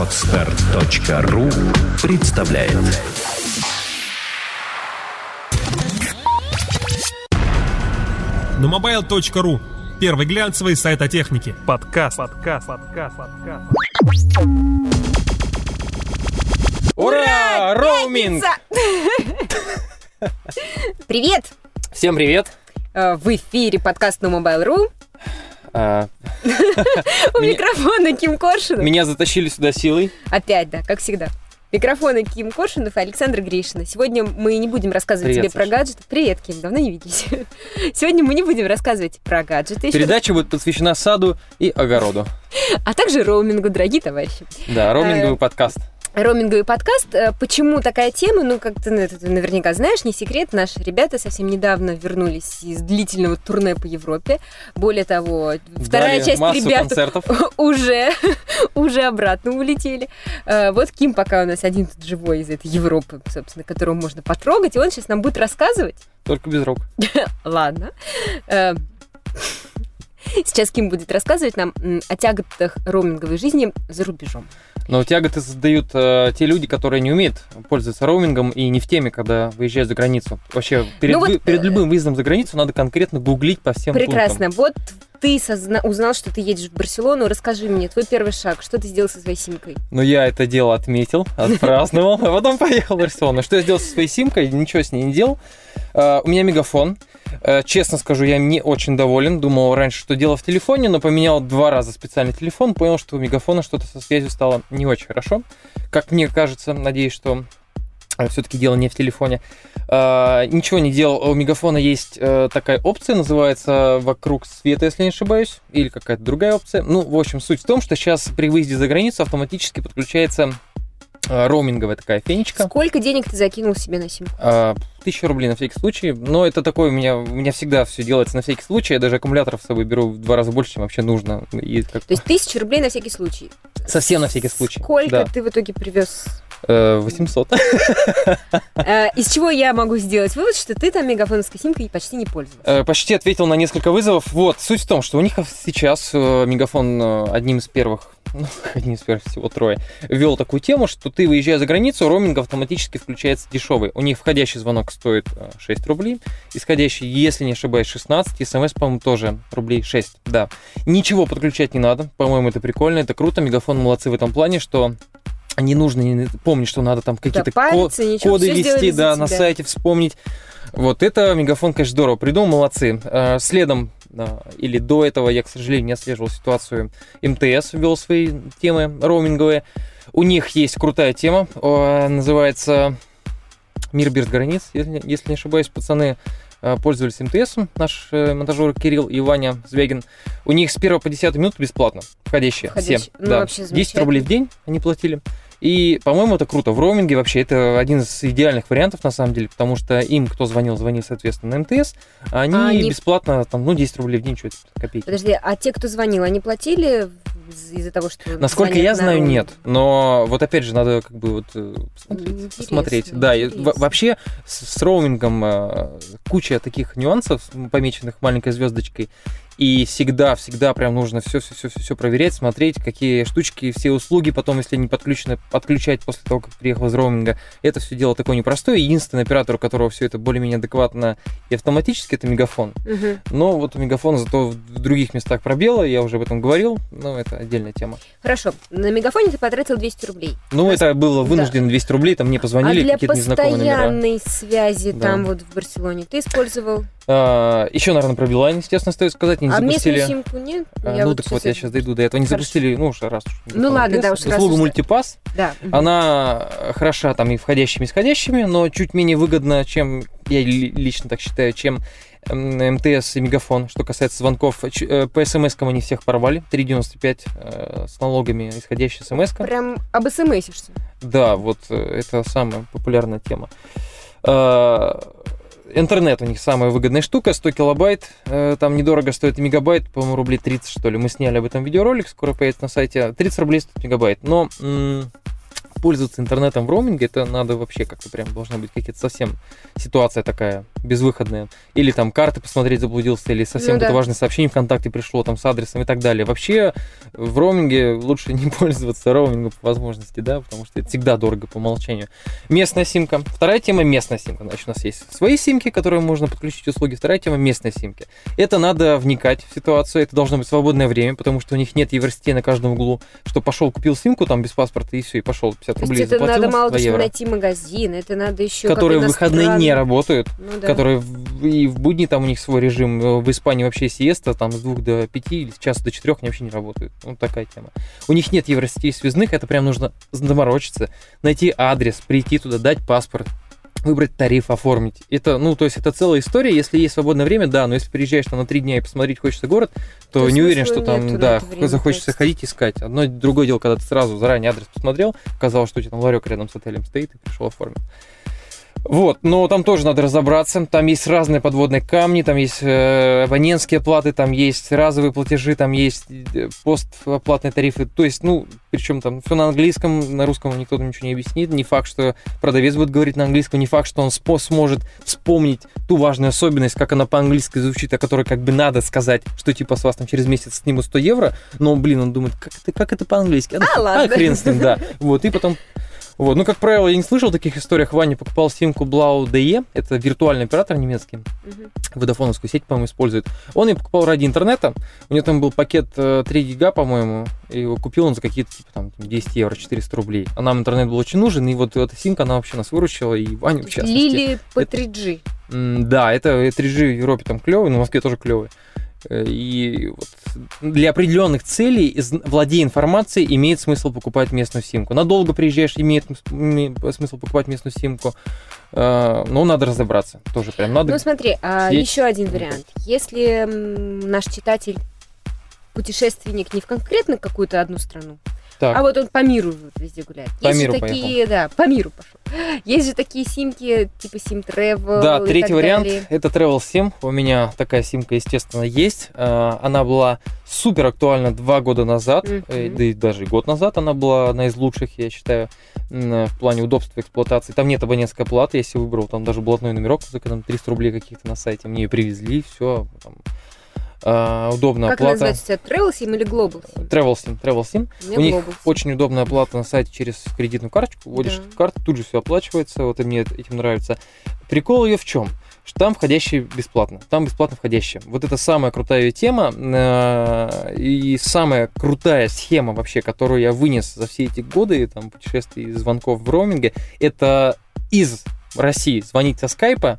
Отстар.ру представляет Numobile.ru Первый глянцевый сайт о технике. Подкаст. Подкаст. Подкаст. Подкаст. Ура! Роуминг! пятница! Привет! Всем привет! Э, В эфире подкаст на Mobile.ru. А, У микрофона Ким Коршунов. Меня затащили сюда силой. Опять, да, как всегда. Микрофоны Ким Коршунов и Александр Гришина. Сегодня мы не будем рассказывать Привет, тебе про Саша. гаджеты. Привет, Ким, давно не виделись. Сегодня мы не будем рассказывать про гаджеты, Передача будет посвящена саду и огороду. а также роумингу, дорогие товарищи. Да, роуминговый Э, подкаст. Роуминговый подкаст. Э, Почему такая тема? Ну, как ты, это ты наверняка знаешь, не секрет. Наши ребята совсем недавно вернулись из длительного турне по Европе. Более того, вторая Дали часть ребят концертов. уже, уже обратно улетели. Э, Вот Ким пока у нас один тут живой из этой Европы, собственно, которого можно потрогать, и он сейчас нам будет рассказывать. Только без рук. Ладно. Э, Сейчас Ким будет рассказывать нам о тяготах роуминговой жизни за рубежом. Но тяготы создают э, те люди, которые не умеют пользоваться роумингом и не в теме, когда выезжают за границу. Вообще, перед, Ну вот, вы- перед э, любым выездом за границу надо конкретно гуглить по всем Прекрасно. пунктам. Вот ты созна- узнал, что ты едешь в Барселону. Расскажи мне твой первый шаг. Что ты сделал со своей симкой? Но я это дело отметил, отпраздновал, а потом поехал в Барселону. Что я сделал со своей симкой? Ничего с ней не делал. Э, У меня мегафон. Э, Честно скажу, я не очень доволен. Думал раньше, что дело в телефоне, но поменял два раза специальный телефон. Понял, что у мегафона что-то со связью стало не очень хорошо. Как мне кажется, надеюсь, что все-таки дело не в телефоне. Э, Ничего не делал. У мегафона есть э, такая опция, называется «Вокруг света», если не ошибаюсь, или какая-то другая опция. Ну, в общем, суть в том, что сейчас при выезде за границу автоматически подключается э, роуминговая такая фенечка. Сколько денег ты закинул себе на симку? А, Тысяча рублей на всякий случай. Но это такое, у меня, у меня всегда все делается на всякий случай. Я даже аккумуляторов с собой беру в два раза больше, чем вообще нужно. И как То есть тысяча рублей на всякий случай. совсем на всякий случай. Сколько Да. ты в итоге привез? Э, 800. Э, Из чего я могу сделать вывод, что ты там мегафоновской симкой почти не пользовался? Э, Почти ответил на несколько вызовов. Вот, суть в том, что у них сейчас э, Мегафон э, одним из первых, ну, одним из первых всего трое, ввел такую тему, что ты, выезжая за границу, роуминг автоматически включается дешевый. У них входящий звонок стоит э, 6 рублей, исходящий, если не ошибаюсь, 16, и смс, по-моему, тоже рублей 6, да. Ничего подключать не надо, по-моему, это прикольно, это круто, Мегафон молодцы в этом плане, что не нужно помнить, что надо там какие-то ко- париться, ничего, коды за да, на сайте вспомнить. Вот это Мегафон, конечно, здорово придумал, молодцы. Э, Следом да, или до этого я, к сожалению, не отслеживал ситуацию. МТС ввел свои темы роуминговые. У них есть крутая тема, называется «Мир без границ», если, не- если не ошибаюсь, пацаны э, пользовались МТС, наш э, монтажер Кирилл и Ваня Звягин. У них с 1 по 10 минут бесплатно, входящие, Входящие. все. Ну, да. вообще 10 рублей в день они платили. И, по-моему, это круто. В роуминге вообще это один из идеальных вариантов, на самом деле, потому что им, кто звонил, звонил, соответственно, на МТС, а они, А они- бесплатно, там, ну, 10 рублей в день, что это, копейки. Подожди, а те, кто звонил, они платили из- из-за того, что... Насколько я на знаю, нет. Но вот опять же надо как бы вот э, посмотреть. Интересно, посмотреть. Да, и интересно. вообще с, с роумингом э, куча таких нюансов, помеченных маленькой звездочкой. И всегда, всегда прям нужно все, все, все, все проверять, смотреть, какие штучки, все услуги потом, если не подключены, подключать после того, как приехал из роуминга. Это все дело такое непростое. Единственный оператор, у которого все это более-менее адекватно и автоматически, это Мегафон. Мгм. Но вот у Мегафона зато в других местах пробелы, я уже об этом говорил, но это отдельная тема. Хорошо, на мегафоне ты потратил 200 рублей. Ну, Раз- это было вынуждено 200 рублей, там мне позвонили а для какие-то незнакомые номера. постоянной связи Да. там вот в Барселоне ты использовал? А, еще, наверное, про Билайн, естественно, стоит сказать, не а запустили. местную симку нет? А, Я ну, так вот, я сейчас дойду до этого. Не Хорошо. запустили, ну, уж раз. уж Ну ладно, да уж, Услугу мультипас, Да. она хороша там и входящими, и исходящими, но чуть менее выгодна, чем, я ли- лично так считаю, чем МТС и Мегафон. Что касается звонков, э, по смс-кам они всех порвали. 3,95 э, с налогами исходящая смс -ка. Прям об смсишься. Да, вот э, это самая популярная тема. Интернет у них самая выгодная штука, 100 килобайт, э, там недорого стоит мегабайт, по-моему, рублей 30, что ли. Мы сняли об этом видеоролик, скоро появится на сайте. 30 рублей стоит мегабайт. Но пользоваться интернетом в роуминге, это надо вообще как-то прям должна быть какая-то совсем ситуация такая безвыходная. Или там карты посмотреть заблудился, или совсем Ну да. какое-то важное сообщение ВКонтакте пришло там с адресом и так далее. Вообще в роуминге лучше не пользоваться роумингом по возможности, да, потому что это всегда дорого по умолчанию. Местная симка. Вторая тема местная симка. Значит, у нас есть свои симки, которые можно подключить услуги. Вторая тема местная симки. Это надо вникать в ситуацию, это должно быть свободное время, потому что у них нет евросетей на каждом углу, что пошел, купил симку там без паспорта и все, и пошел 50 То рублей это надо мало 2 того, что найти магазин, это надо еще которые в выходные не работают, Ну да. которые и в будни там у них свой режим. Э, В Испании вообще сиеста там с двух до пяти или с часа до четырех они вообще не работают. Вот такая тема. У них нет евросетей связных, это прям нужно заморочиться, найти адрес, прийти туда, дать паспорт, выбрать тариф, оформить. Это, ну, то есть это целая история. Если есть свободное время, да, но если приезжаешь там на три дня и посмотреть хочется город, то, То не уверен, что там, да, время захочется ходить искать. Одно другое дело, когда ты сразу заранее адрес посмотрел, казалось, что у тебя там ларек рядом с отелем стоит, и пришел оформил. Вот, но там тоже надо разобраться. Там есть разные подводные камни, там есть э, абонентские платы, там есть разовые платежи, там есть э, постоплатные тарифы. То есть, ну, причем там все на английском, на русском никто там ничего не объяснит. Не факт, что продавец будет говорить на английском, не факт, что он спо- сможет вспомнить ту важную особенность, как она по-английски звучит, о которой как бы надо сказать, что типа с вас там через месяц снимут 100 евро, но, блин, он думает, как это, как это по-английски? ну, А, ладно. хрен с ним, да. Вот, и потом вот, ну, как правило, я не слышал таких историях. Ваня покупал симку Blau DE, это виртуальный оператор немецкий, Мгм. водофоновскую сеть, по-моему, использует. Он ее покупал ради интернета, у него там был пакет э, 3 гига, по-моему, и его купил он за какие-то, типа, там, 10 евро, 400 рублей. А нам интернет был очень нужен, и вот эта симка, она вообще нас выручила, и Ваню, в частности. Лили по 3G. М, Да, это 3G в Европе там клевый, но в Москве тоже клевый. Э, И вот для определенных целей, владея информацией, имеет смысл покупать местную симку. Надолго приезжаешь, имеет смысл покупать местную симку. Э, Но надо разобраться. Тоже прям надо. Ну смотри, а еще один вариант. Если наш читатель путешественник не в конкретно какую-то одну страну, Так. а вот он по миру везде гуляет. По Есть миру такие, да, по миру пошел. Есть же такие симки, типа Sim Travel. Да, третий вариант далее. это Travel Sim. У меня такая симка, естественно, есть. Э, Она была супер актуальна два года назад, э, да и даже год назад она была одна из лучших, я считаю, м, в плане удобства эксплуатации. Там нет абонентской платы, я себе выбрал, там даже блатной номерок за там 300 рублей каких-то на сайте. Мне ее привезли, все. Удобная Как оплата. называется у тебя? Travel Sim или Global Sim? Travel Sim, Travel Sim. У меня У них Global Sim. очень удобная оплата на сайте через кредитную карточку. Вводишь Да. карту, тут же все оплачивается. Вот и мне этим нравится. Прикол ее в чем? Что там входящие бесплатно. Там бесплатно входящие. Вот это самая крутая её тема э, и самая крутая схема вообще, которую я вынес за все эти годы там, путешествий и звонков в роуминге, это из России звонить со скайпа,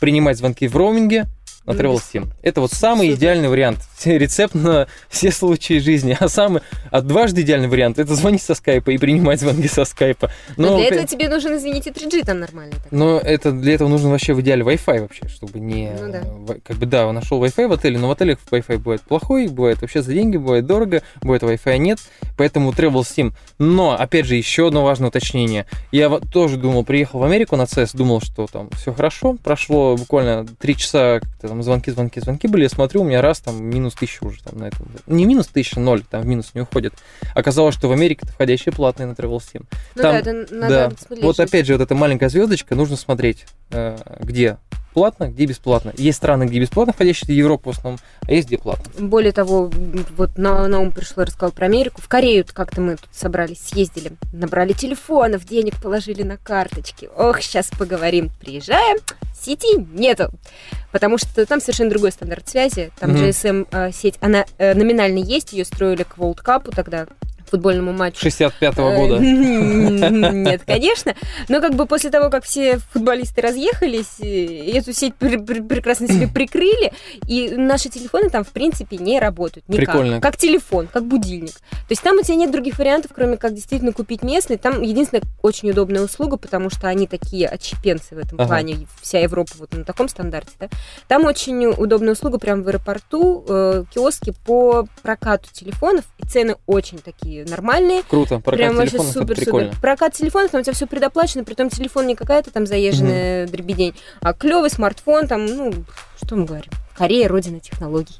принимать звонки в роуминге, на Travel Sim. Это вот самый идеальный вариант. Рецепт на все случаи жизни. А самый, а дважды идеальный вариант это звонить со скайпа и принимать звонки со скайпа. Но Но, для этого тебе нужен, извините, 3G там нормально. так. но это для этого нужно вообще в идеале Wi-Fi вообще, чтобы не... Ну да. Как бы да, нашел Wi-Fi в отеле, но в отелях Wi-Fi бывает плохой, бывает вообще за деньги, бывает дорого, бывает Wi-Fi нет, поэтому Travel Sim. Но, опять же, еще одно важное уточнение. Я вот тоже думал, приехал в Америку на CES, думал, что там все хорошо, прошло буквально три часа, как-то там звонки, звонки, звонки были, я смотрю, у меня раз там минус тысяча уже там на этом. Не минус тысяча, ноль, там в минус не уходит. Оказалось, что в Америке это входящие платные на Travel Sim. Ну там- да, это надо Да. смотреть. Вот опять же, вот эта маленькая звездочка, нужно смотреть, э, где платно, где бесплатно. Есть страны, где бесплатно входящие, Европа в основном, а есть где платно. Более того, вот на, на ум пришло, я рассказал про Америку. В Корею как-то мы тут собрались, съездили, набрали телефонов, денег положили на карточки. Ох, сейчас поговорим. Приезжаем, сети нету. Потому что там совершенно другой стандарт связи. Там. GSM-сеть, она э, номинально есть, ее строили к World Cup тогда, футбольному матчу. 65-го Э, года. Нет, конечно. Но как бы после того, как все футболисты разъехались, э, эту сеть пр- пр- прекрасно себе прикрыли, и наши телефоны там, в принципе, не работают никак. Прикольно. Как телефон, как будильник. То есть там у тебя нет других вариантов, кроме как действительно купить местный. Там единственная очень удобная услуга, потому что они такие отщепенцы в этом Ага. плане. Вся Европа вот на таком стандарте, да. Там очень удобная услуга прямо в аэропорту, э, киоски по прокату телефонов, и цены очень такие нормальные. Круто, прокат Прям вообще супер прикольно. супер. Прокат телефонов, там у тебя все предоплачено, при том телефон не какая-то там заезженная дребедень, а клевый смартфон, там, ну, что мы говорим? Корея родина технологий.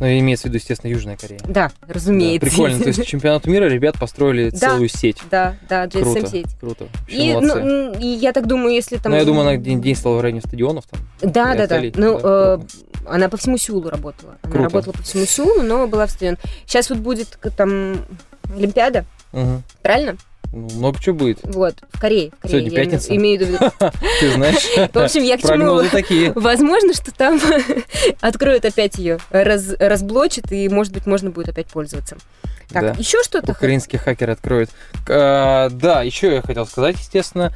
Ну, имеется в виду, естественно, Южная Корея. Да, Да, разумеется. прикольно. То есть чемпионат мира ребят построили Да. целую сеть. Да, да, Круто, GSM-сеть. круто. Вообще И, молодцы. ну, и я так думаю, если там... Ну, я думаю, она день, в районе стадионов там. Да, и да, да. Ну, Да, э, она по всему Сеулу работала. Она Круто. работала по всему Сеулу, но была в стадион. Сейчас вот будет там Олимпиада, Мгм. правильно? Ну, много чего будет. Вот, в Корее. В Корее Сегодня я пятница. Имею, в виду. Ты знаешь, В общем, я к чему... такие. Возможно, что там откроют опять ее, раз, разблочат, и, может быть, можно будет опять пользоваться. Так, Да. еще что-то? Украинские хакеры откроют. А, Да, еще я хотел сказать, естественно.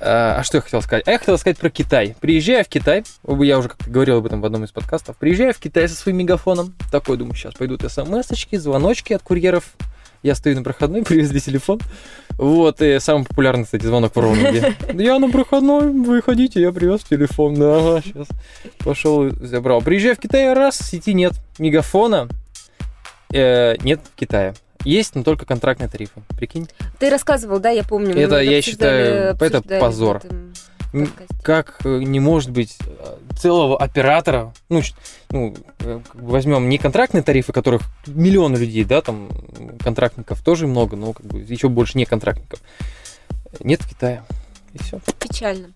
А а что я хотел сказать? А я хотел сказать про Китай. Приезжая в Китай, я уже как-то говорил об этом в одном из подкастов, приезжая в Китай со своим мегафоном, такой, думаю, сейчас пойдут смс-очки, звоночки от курьеров. Я стою на проходной, привезли телефон. Вот, и самый популярный, кстати, звонок в роуминге. Я на проходной, выходите, я привез телефон. Да, сейчас пошел забрал. Приезжаю в Китай, раз, сети нет. Мегафона э, нет в Китае. Есть, но только контрактные тарифы. Прикинь? Ты рассказывал, да, я помню. Это, я считаю, это позор. этом. Как э, не может быть э, целого оператора, ну, ну э, возьмем не контрактные тарифы, которых миллионы людей, да, там контрактников тоже много, но как бы еще больше не контрактников. Нет в Китае. И все. Печально.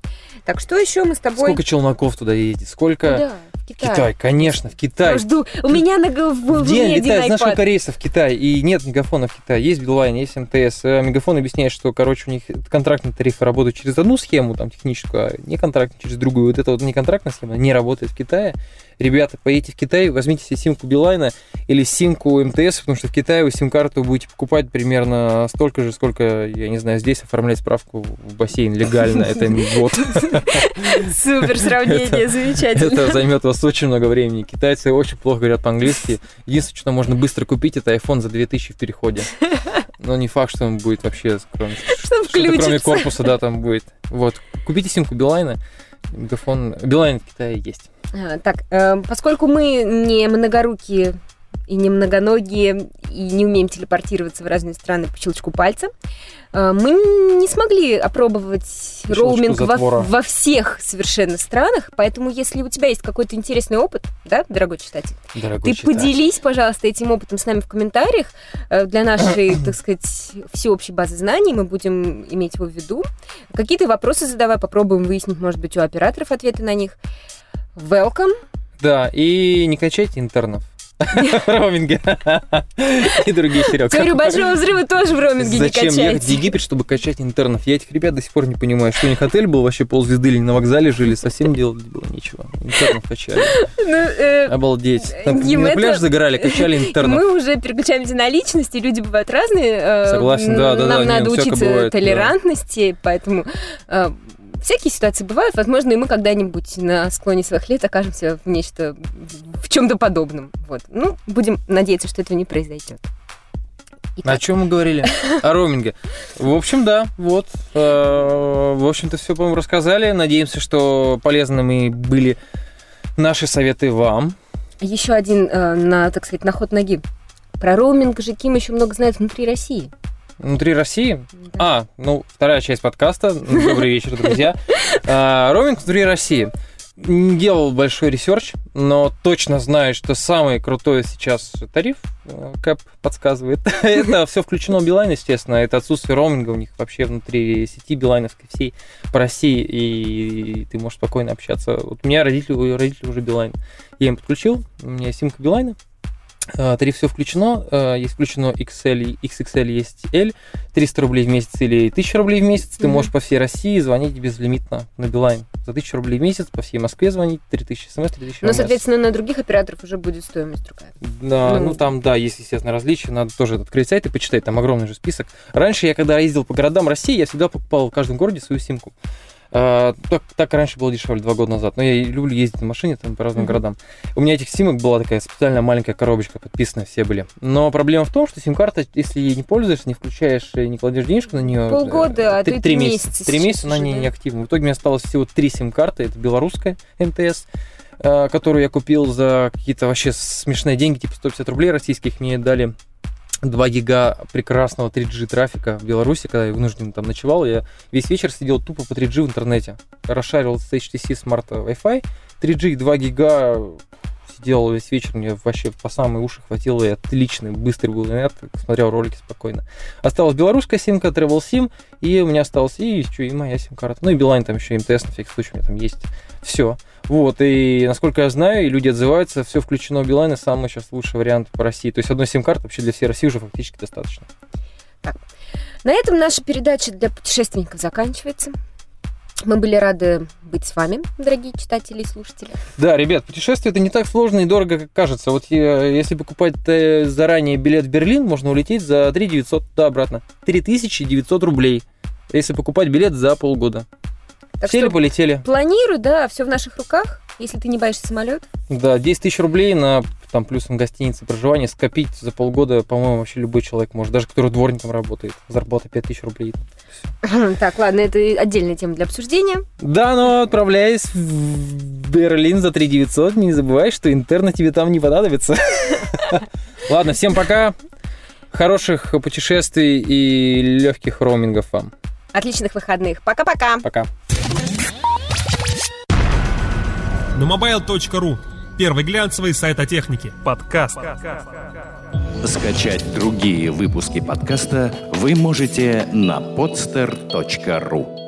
Так, что еще мы с тобой... Сколько челноков туда ездит? Сколько... Куда? Китай. Китай, конечно, в Китай. Жду. У меня на в уме один летает, знаешь, сколько рейсов в Китай, и нет мегафона в Китае. Есть Билайн, есть МТС. А Мегафон объясняет, что, короче, у них контрактные тарифы работают через одну схему, там, техническую, а не контрактные через другую. Вот эта вот неконтрактная схема не работает в Китае. Ребята, поедете в Китай, возьмите себе симку Билайна или симку МТС, потому что в Китае вы сим-карту будете покупать примерно столько же, сколько, я не знаю, здесь оформлять справку в бассейн легально. Это не год. Супер сравнение, замечательно. Это займет у вас очень много времени. Китайцы очень плохо говорят по-английски. Единственное, что можно быстро купить, это iPhone за 2000 в переходе. Но не факт, что он будет вообще, кроме, что-то кроме корпуса, да, там будет. Вот. Купите симку Билайна. Мегафон. Билайн в Китае есть. А, Так, э, поскольку мы не многорукие и не многоногие, и не умеем телепортироваться в разные страны по щелчку пальца, э, мы не смогли опробовать По роуминг во, во всех совершенно странах, поэтому если у тебя есть какой-то интересный опыт, да, дорогой читатель, Дорогой ты читатель. поделись, пожалуйста, этим опытом с нами в комментариях э, для нашей, так сказать, всеобщей базы знаний. Мы будем иметь его в виду. Какие-то вопросы задавай, попробуем выяснить, может быть, у операторов ответы на них. Welcome. Да, и не качайте интернов. Роуминге. И другие, Серега. Теорию большого взрыва тоже в роуминге не Зачем ехать в. Египет, чтобы качать интернов? Я этих ребят до сих пор не понимаю, что у них отель был вообще ползвезды или на вокзале жили, совсем делать было нечего. Интернов качали. Ну, э, Обалдеть. На пляж загорали, качали интернов. Мы уже переключаемся на личности, люди бывают разные. э, Согласен, да, да, Нам да, надо не, всяко учиться толерантности, поэтому э, всякие ситуации бывают. Возможно, и мы когда-нибудь на склоне своих лет окажемся в нечто, в чем-то подобном. Вот. Ну, будем надеяться, что этого не произойдет. О чем мы говорили? О роуминге. В общем, да, вот. Э, В общем-то, все, по-моему, рассказали. Надеемся, что полезными были наши советы вам. Еще один, э, на, так сказать, на ход ноги. Про роуминг же Ким еще много знает внутри России. Внутри России Да. А, ну, вторая часть подкаста. Добрый вечер, друзья. А, Роуминг внутри России. Не делал большой research, но точно знаю, что самый крутой сейчас тариф, э, Кэп подсказывает, это все включено в Билайн, естественно, это отсутствие роуминга у них вообще внутри сети билайновской всей по России, и ты можешь спокойно общаться. Вот у меня родители, у родителей уже Билайн. Я им подключил, у меня симка Билайна, Тариф все включено, э, есть включено XL, XXL есть L, 300 рублей в месяц или 1000 рублей в месяц, ты можешь по всей России звонить безлимитно на Билайн. За 1000 рублей в месяц по всей Москве звонить, 3000 смс, 3000 Но, РМС. соответственно, на других операторов уже будет стоимость другая. Да, ну- ну, там, да, есть, естественно, различия, надо тоже открыть сайт и почитать, там огромный же список. Раньше я, когда ездил по городам России, я всегда покупал в каждом городе свою симку. А, так, так раньше было дешевле, два года назад. Но я люблю ездить на машине там по разным Мгм. городам. У меня этих симок была такая специальная маленькая коробочка подписанная, все были. Но проблема в том, что сим-карта, если ей не пользуешься, не включаешь не кладешь денежку на нее... Полгода, а то и три месяца Три месяца она не активна. В итоге у меня осталось всего три сим-карты. Это белорусская МТС, э, которую я купил за какие-то вообще смешные деньги, типа 150 рублей российских. Мне дали 2 гига прекрасного 3G трафика в Беларуси, когда я вынужден там ночевал, я весь вечер сидел тупо по 3G в интернете. Расшарил с HTC Smart Wi-Fi, 3G и 2 гига сидел весь вечер, мне вообще по самые уши хватило, и отличный, быстрый был интернет, смотрел ролики спокойно. Осталась белорусская симка, Travel Sim, и у меня осталась и, что, и моя сим-карта. Ну и Билайн там еще МТС на всякий случай у меня там есть. Все. Вот, и насколько я знаю, и люди отзываются, все включено в Билайн, и самый сейчас лучший вариант по России. То есть одной сим-карты вообще для всей России уже фактически достаточно. На этом наша передача для путешественников заканчивается. Мы были рады быть с вами, дорогие читатели и слушатели. Да, ребят, путешествие это не так сложно и дорого, как кажется. Вот если покупать э, заранее билет в Берлин, можно улететь за 3 900 да, обратно. 3900 рублей, если покупать билет за полгода. Так Сели, что полетели. планируй, да, все в наших руках. Если ты не боишься самолетов, Да, 10 тысяч рублей на там плюсом гостиницы, проживание скопить за полгода, по-моему, вообще любой человек может, даже который дворником работает. Зарплата 5 тысяч рублей. Так, ладно, это отдельная тема для обсуждения. Да, но отправляясь в Берлин за 3 900, не забывай, что интерна тебе там не понадобится. Ладно, всем пока. Хороших путешествий и легких роумингов вам. Отличных выходных. Пока-пока. Пока. Numobile.ru Первый глянцевый сайт о технике. Подкаст. Скачать другие выпуски подкаста вы можете на podster.ru